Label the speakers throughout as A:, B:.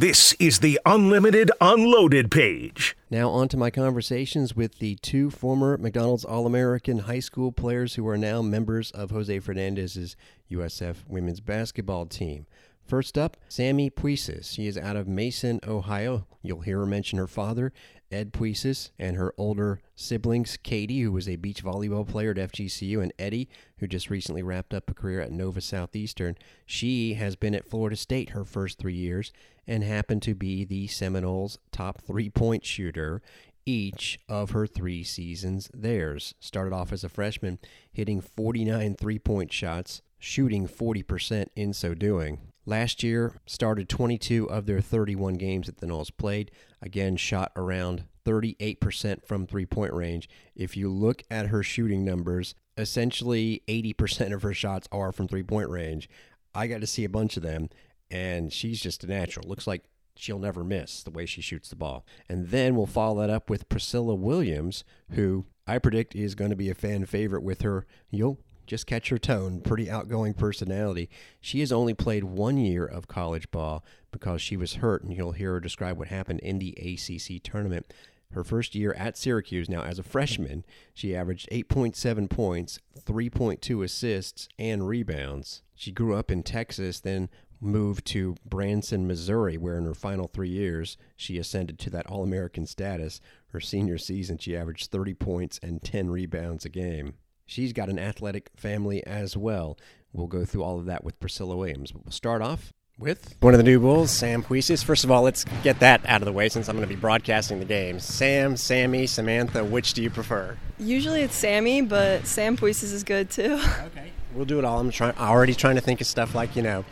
A: This is the Unlimited Unloaded page.
B: Now, on to my conversations with the two former McDonald's All American high school players who are now members of Jose Fernandez's USF women's basketball team. First up, Sammy Puisis. She is out of Mason, Ohio. You'll hear her mention her father, Ed Puisis, and her older siblings, Katie, who was a beach volleyball player at FGCU, and Eddie, who just recently wrapped up a career at Nova Southeastern. She has been at Florida State her first three years and happened to be the Seminoles' top three point shooter each of her three seasons theirs. Started off as a freshman, hitting 49 three point shots, shooting 40% in so doing. Last year, started 22 of their 31 games that the Noles played. Again, shot around 38% from three point range. If you look at her shooting numbers, essentially 80% of her shots are from three point range. I got to see a bunch of them, and she's just a natural. Looks like she'll never miss the way she shoots the ball. And then we'll follow that up with Priscilla Williams, who I predict is going to be a fan favorite with her. You'll just catch her tone, pretty outgoing personality. She has only played one year of college ball because she was hurt, and you'll hear her describe what happened in the ACC tournament. Her first year at Syracuse, now as a freshman, she averaged 8.7 points, 3.2 assists, and rebounds. She grew up in Texas, then moved to Branson, Missouri, where in her final three years she ascended to that All American status. Her senior season, she averaged 30 points and 10 rebounds a game. She's got an athletic family as well. We'll go through all of that with Priscilla Williams. But we'll start off with
C: one of the new bulls, Sam Puisis. First of all, let's get that out of the way since I'm going to be broadcasting the game. Sam, Sammy, Samantha, which do you prefer?
D: Usually it's Sammy, but Sam Puisis is good too.
C: Okay. We'll do it all. I'm trying already trying to think of stuff like, you know,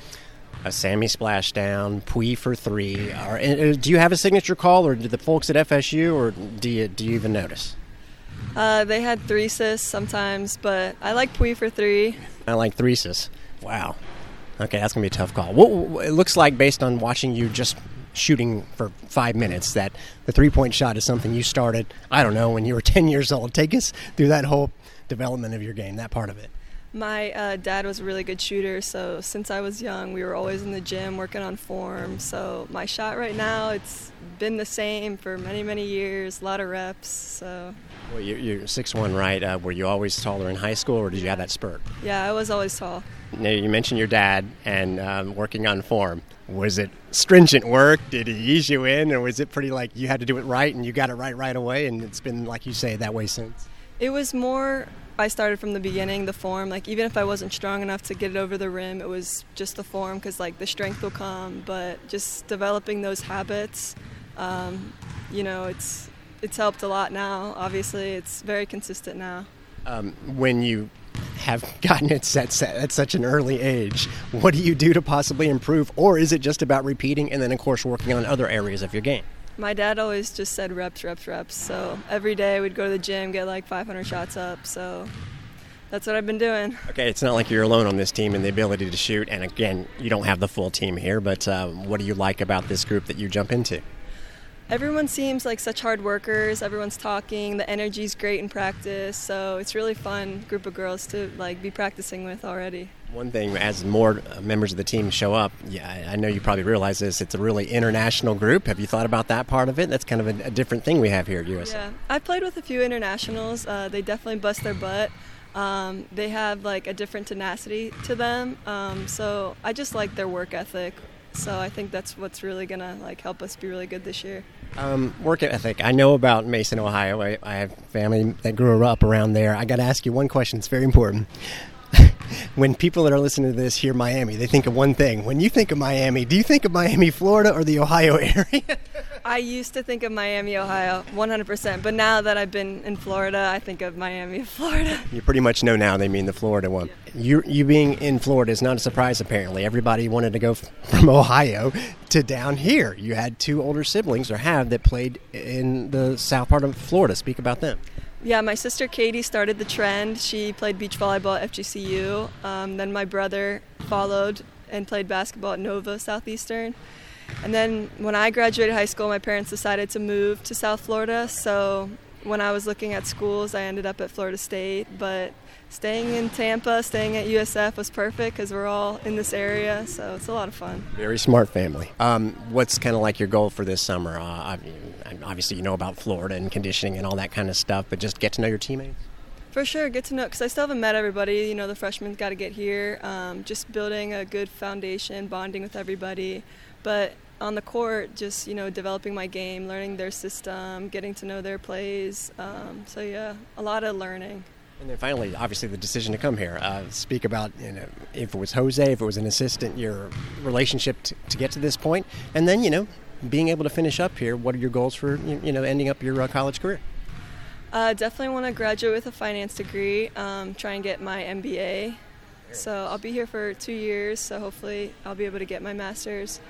C: a Sammy splashdown, Pui for three. Or, uh, do you have a signature call, or do the folks at FSU, or do you do you even notice?
D: Uh, they had three assists sometimes, but I like Pui for three.
C: I like three assists. Wow. Okay, that's gonna be a tough call. What, it looks like, based on watching you just shooting for five minutes, that the three-point shot is something you started. I don't know when you were ten years old. Take us through that whole development of your game, that part of it.
D: My uh, dad was a really good shooter, so since I was young, we were always in the gym working on form. So my shot right now, it's been the same for many, many years. A lot of reps. So.
C: Well, you're, you're six one, right? Uh, were you always taller in high school, or did you have that spurt?
D: Yeah, I was always tall.
C: Now you mentioned your dad and um, working on form. Was it stringent work? Did he ease you in, or was it pretty like you had to do it right and you got it right right away? And it's been like you say that way since.
D: It was more I started from the beginning, the form. Like even if I wasn't strong enough to get it over the rim, it was just the form because like the strength will come. But just developing those habits, um, you know, it's it's helped a lot now. Obviously, it's very consistent now.
C: Um, when you have gotten it set, set at such an early age, what do you do to possibly improve, or is it just about repeating and then, of course, working on other areas of your game?
D: My dad always just said reps, reps, reps. So every day we'd go to the gym, get like 500 shots up. So that's what I've been doing.
C: Okay, it's not like you're alone on this team and the ability to shoot. And again, you don't have the full team here, but uh, what do you like about this group that you jump into?
D: Everyone seems like such hard workers. Everyone's talking. The energy's great in practice, so it's really fun group of girls to like be practicing with already.
C: One thing, as more members of the team show up, yeah, I know you probably realize this. It's a really international group. Have you thought about that part of it? That's kind of a, a different thing we have here at USF.
D: Yeah, I've played with a few internationals. Uh, they definitely bust their butt. Um, they have like a different tenacity to them. Um, so I just like their work ethic. So I think that's what's really gonna like help us be really good this year.
C: Um, work ethic. I know about Mason, Ohio. I, I have family that grew up around there. I got to ask you one question. It's very important. When people that are listening to this hear Miami, they think of one thing. When you think of Miami, do you think of Miami, Florida, or the Ohio area?
D: I used to think of Miami, Ohio, 100%. But now that I've been in Florida, I think of Miami, Florida.
C: You pretty much know now they mean the Florida one. Yeah. You, you being in Florida is not a surprise, apparently. Everybody wanted to go from Ohio to down here. You had two older siblings, or have, that played in the south part of Florida. Speak about them.
D: Yeah, my sister Katie started the trend. She played beach volleyball at FGCU. Um, then my brother followed and played basketball at Nova Southeastern. And then when I graduated high school, my parents decided to move to South Florida. So when I was looking at schools, I ended up at Florida State, but staying in Tampa, staying at USF was perfect because we're all in this area, so it's a lot of fun.
C: Very smart family. Um, what's kind of like your goal for this summer? Uh, obviously, you know about Florida and conditioning and all that kind of stuff, but just get to know your teammates.
D: For sure, get to know because I still haven't met everybody. You know, the freshmen got to get here. Um, just building a good foundation, bonding with everybody, but on the court, just you know, developing my game, learning their system, getting to know their plays. Um, so yeah, a lot of learning.
C: And then finally, obviously, the decision to come here. Uh, speak about you know if it was Jose, if it was an assistant, your relationship to, to get to this point, and then you know being able to finish up here. What are your goals for you know ending up your uh, college career?
D: Uh, definitely want to graduate with a finance degree. Um, try and get my MBA. So I'll be here for two years. So hopefully I'll be able to get my master's.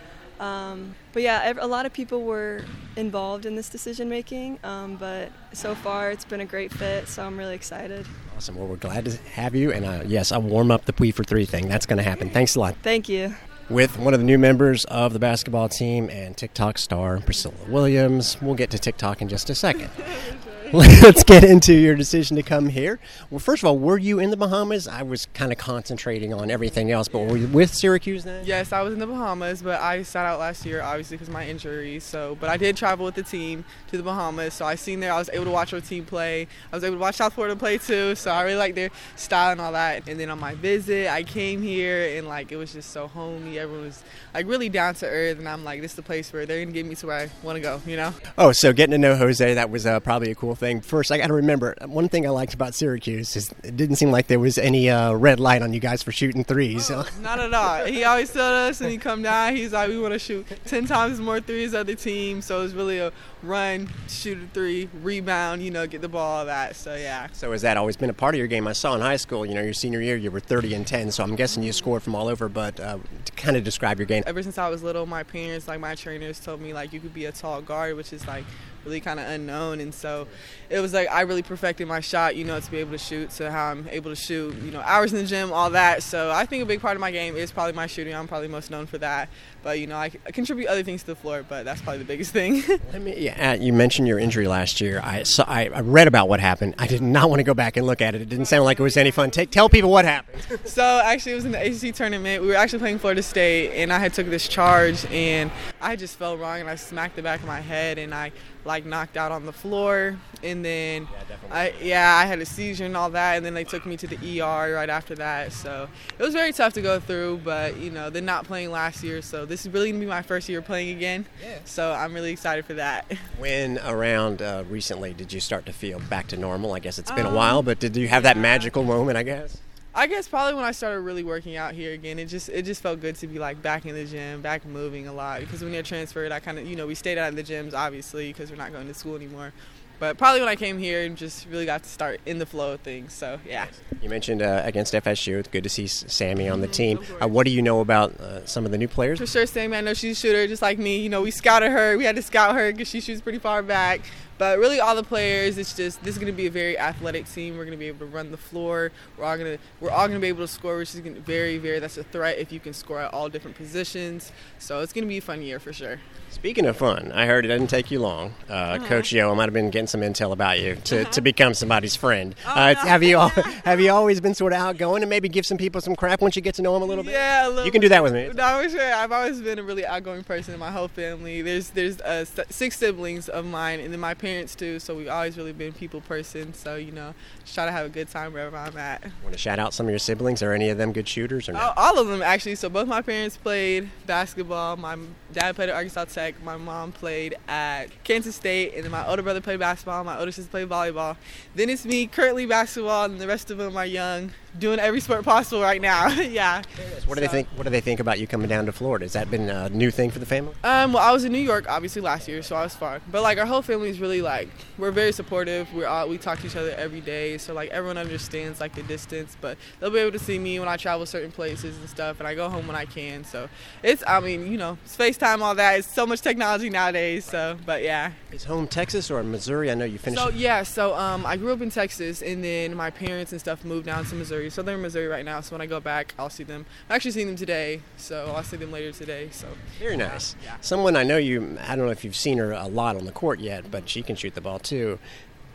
D: Um, but yeah, a lot of people were involved in this decision making, um, but so far it's been a great fit, so I'm really excited.
C: Awesome. Well, we're glad to have you. And uh, yes, I'll warm up the Pui for Three thing. That's going to happen. Thanks a lot.
D: Thank you.
C: With one of the new members of the basketball team and TikTok star, Priscilla Williams. We'll get to TikTok in just a second. let's get into your decision to come here. Well, first of all, were you in the Bahamas? I was kind of concentrating on everything else, but were you with Syracuse then?
E: Yes, I was in the Bahamas, but I sat out last year, obviously, because of my injury. So, but I did travel with the team to the Bahamas, so I seen there. I was able to watch our team play. I was able to watch South Florida play too, so I really like their style and all that. And then on my visit, I came here and like it was just so homey. Everyone was like really down to earth, and I'm like, this is the place where they're gonna get me to where I want to go, you know?
C: Oh, so getting to know Jose, that was uh, probably a cool thing. First, I got to remember one thing I liked about Syracuse is it didn't seem like there was any uh, red light on you guys for shooting threes.
E: Oh, not at all. He always told us, and he come down. He's like, we want to shoot ten times more threes other team. So it's really a run, shoot a three, rebound. You know, get the ball, all that. So yeah.
C: So has that always been a part of your game? I saw in high school, you know, your senior year, you were 30 and 10. So I'm guessing you scored from all over. But uh, to kind of describe your game.
E: Ever since I was little, my parents, like my trainers, told me like you could be a tall guard, which is like really kind of unknown. And so it was like I really perfected my shot, you know, to be able to shoot, to how I'm able to shoot, you know, hours in the gym, all that. So I think a big part of my game is probably my shooting. I'm probably most known for that. But, you know, I, I contribute other things to the floor, but that's probably the biggest thing.
C: Let me, yeah, you mentioned your injury last year. I, saw, I, I read about what happened. I did not want to go back and look at it. It didn't sound like it was any fun. Take, tell people what happened.
E: so actually, it was in the ACC tournament. We were actually playing Florida State, and I had took this charge, and I just fell wrong, and I smacked the back of my head, and I like knocked out on the floor, and then yeah, I yeah I had a seizure and all that, and then they took me to the ER right after that. So it was very tough to go through, but you know they're not playing last year, so this is really gonna be my first year playing again. Yeah. So I'm really excited for that.
C: When around uh, recently did you start to feel back to normal? I guess it's been um, a while, but did you have yeah. that magical moment? I guess.
E: I guess probably when I started really working out here again, it just it just felt good to be like back in the gym, back moving a lot. Because when you're transferred, I kind of you know we stayed out of the gyms obviously because we're not going to school anymore. But probably when I came here and just really got to start in the flow of things. So yeah.
C: You mentioned uh, against FSU. It's good to see Sammy on the team. Uh, what do you know about uh, some of the new players?
E: For sure, Sammy. I know she's a shooter, just like me. You know, we scouted her. We had to scout her because she shoots pretty far back. But really, all the players, it's just this is going to be a very athletic team. We're going to be able to run the floor. We're all going to we're all going to be able to score, which is going to very very that's a threat if you can score at all different positions. So it's going to be a fun year for sure.
C: Speaking of fun, I heard it didn't take you long. Uh, uh-huh. Coach Yo I might have been getting some intel about you to, uh-huh. to become somebody's friend. Oh, uh, no. Have you all, have you always been sort of outgoing and maybe give some people some crap once you get to know them a little bit?
E: Yeah, little
C: you can do that with me.
E: No, for sure. I've always been a really outgoing person in my whole family. There's there's uh, six siblings of mine, and then my parents too. So we've always really been people person. So you know, just try to have a good time wherever I'm at.
C: Want to shout out some of your siblings? Are any of them good shooters or not?
E: All of them actually. So both my parents played basketball. My dad played at Arkansas Tech. My mom played at Kansas State, and then my older brother played basketball. My older sister played volleyball. Then it's me, currently basketball, and the rest of them are young doing every sport possible right now. yeah.
C: What do so. they think? What do they think about you coming down to Florida? Has that been a new thing for the family?
E: Um, well, I was in New York obviously last year, so I was far. But like our whole family is really like we're very supportive. We're all, we talk to each other every day, so like everyone understands like the distance. But they'll be able to see me when I travel certain places and stuff, and I go home when I can. So it's I mean you know it's FaceTime all that. It's so much technology nowadays. So but yeah.
C: Is home Texas or Missouri? I know you finished.
E: So yeah, so um, I grew up in Texas, and then my parents and stuff moved down to Missouri. Missouri. So they're in Missouri right now. So when I go back, I'll see them. I'm actually seeing them today, so I'll see them later today. So
C: very nice. Yeah. Someone I know you. I don't know if you've seen her a lot on the court yet, but she can shoot the ball too.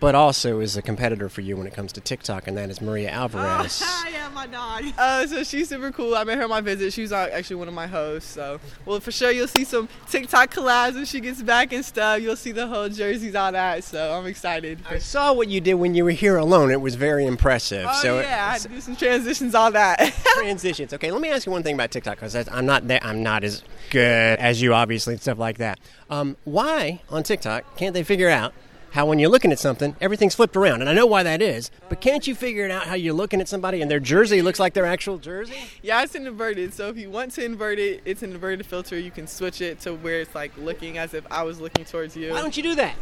F: But also is a competitor for you when it comes to TikTok, and that is Maria Alvarez.
E: Oh, yeah, my dog. Uh, so she's super cool. I met her on my visit. She was uh, actually one of my hosts. So, well, for sure you'll see some TikTok collabs when she gets back and stuff. You'll see the whole jerseys, all that. So I'm excited.
F: I saw what you did when you were here alone. It was very impressive.
E: Oh
F: so
E: yeah, I had to do some transitions, all that.
F: transitions. Okay, let me ask you one thing about TikTok because I'm not there. I'm not as good as you, obviously, and stuff like that. Um, why on TikTok can't they figure out how when you're looking at something, everything's flipped around? And I know why that is, but can't you figure it out how you're looking at somebody and their jersey looks like their actual jersey?
E: yeah, it's inverted. So if you want to invert it, it's an inverted filter. You can switch it to where it's like looking as if I was looking towards you.
F: Why don't you do that?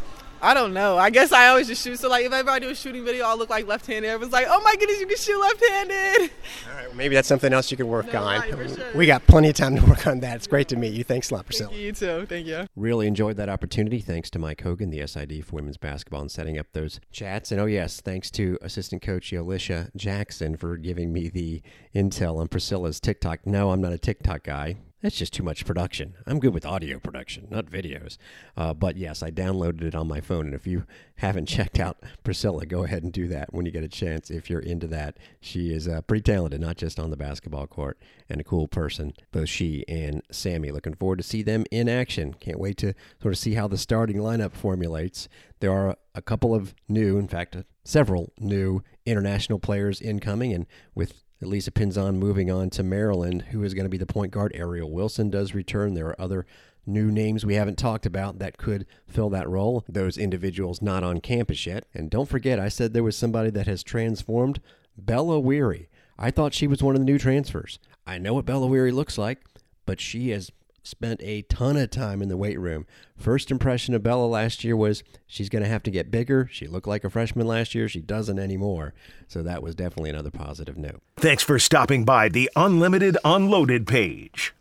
E: I don't know. I guess I always just shoot. So like, if ever I do a shooting video, I'll look like left-handed. Everyone's like, "Oh my goodness, you can shoot left-handed."
F: All right, well, maybe that's something else you can work
E: No,
F: on.
E: right, sure.
F: We got plenty of time to work on that. It's great to meet you. Thanks a lot, Priscilla.
E: Thank you too. Thank you.
C: Really enjoyed that opportunity. Thanks to Mike Hogan, the SID for women's basketball, and setting up those chats. And oh, yes, thanks to assistant coach Yolisha Jackson for giving me the intel on Priscilla's TikTok. No, I'm not a TikTok guy. That's just too much production. I'm good with audio production, not videos. Uh, but yes, I downloaded it on my phone. And if you haven't checked out Priscilla, go ahead and do that when you get a chance. If you're into that, she is uh, pretty talented, not just on the basketball court, and a cool person. Both she and Sammy. Looking forward to see them in action. Can't wait to sort of see how the starting lineup formulates. There are a couple of new, in fact, several new international players incoming, and with Elisa Pinzon moving on to Maryland, who is going to be the point guard. Ariel Wilson does return. There are other new names we haven't talked about that could fill that role. Those individuals not on campus yet. And don't forget, I said there was somebody that has transformed. Bella Weary. I thought she was one of the new transfers. I know what Bella Weary looks like, but she has spent a ton of time in the weight room. First impression of Bella last year was she's going to have to get bigger. She looked like a freshman last year. She doesn't anymore. So that was definitely another positive note.
A: Thanks for stopping by the Unlimited Unloaded page.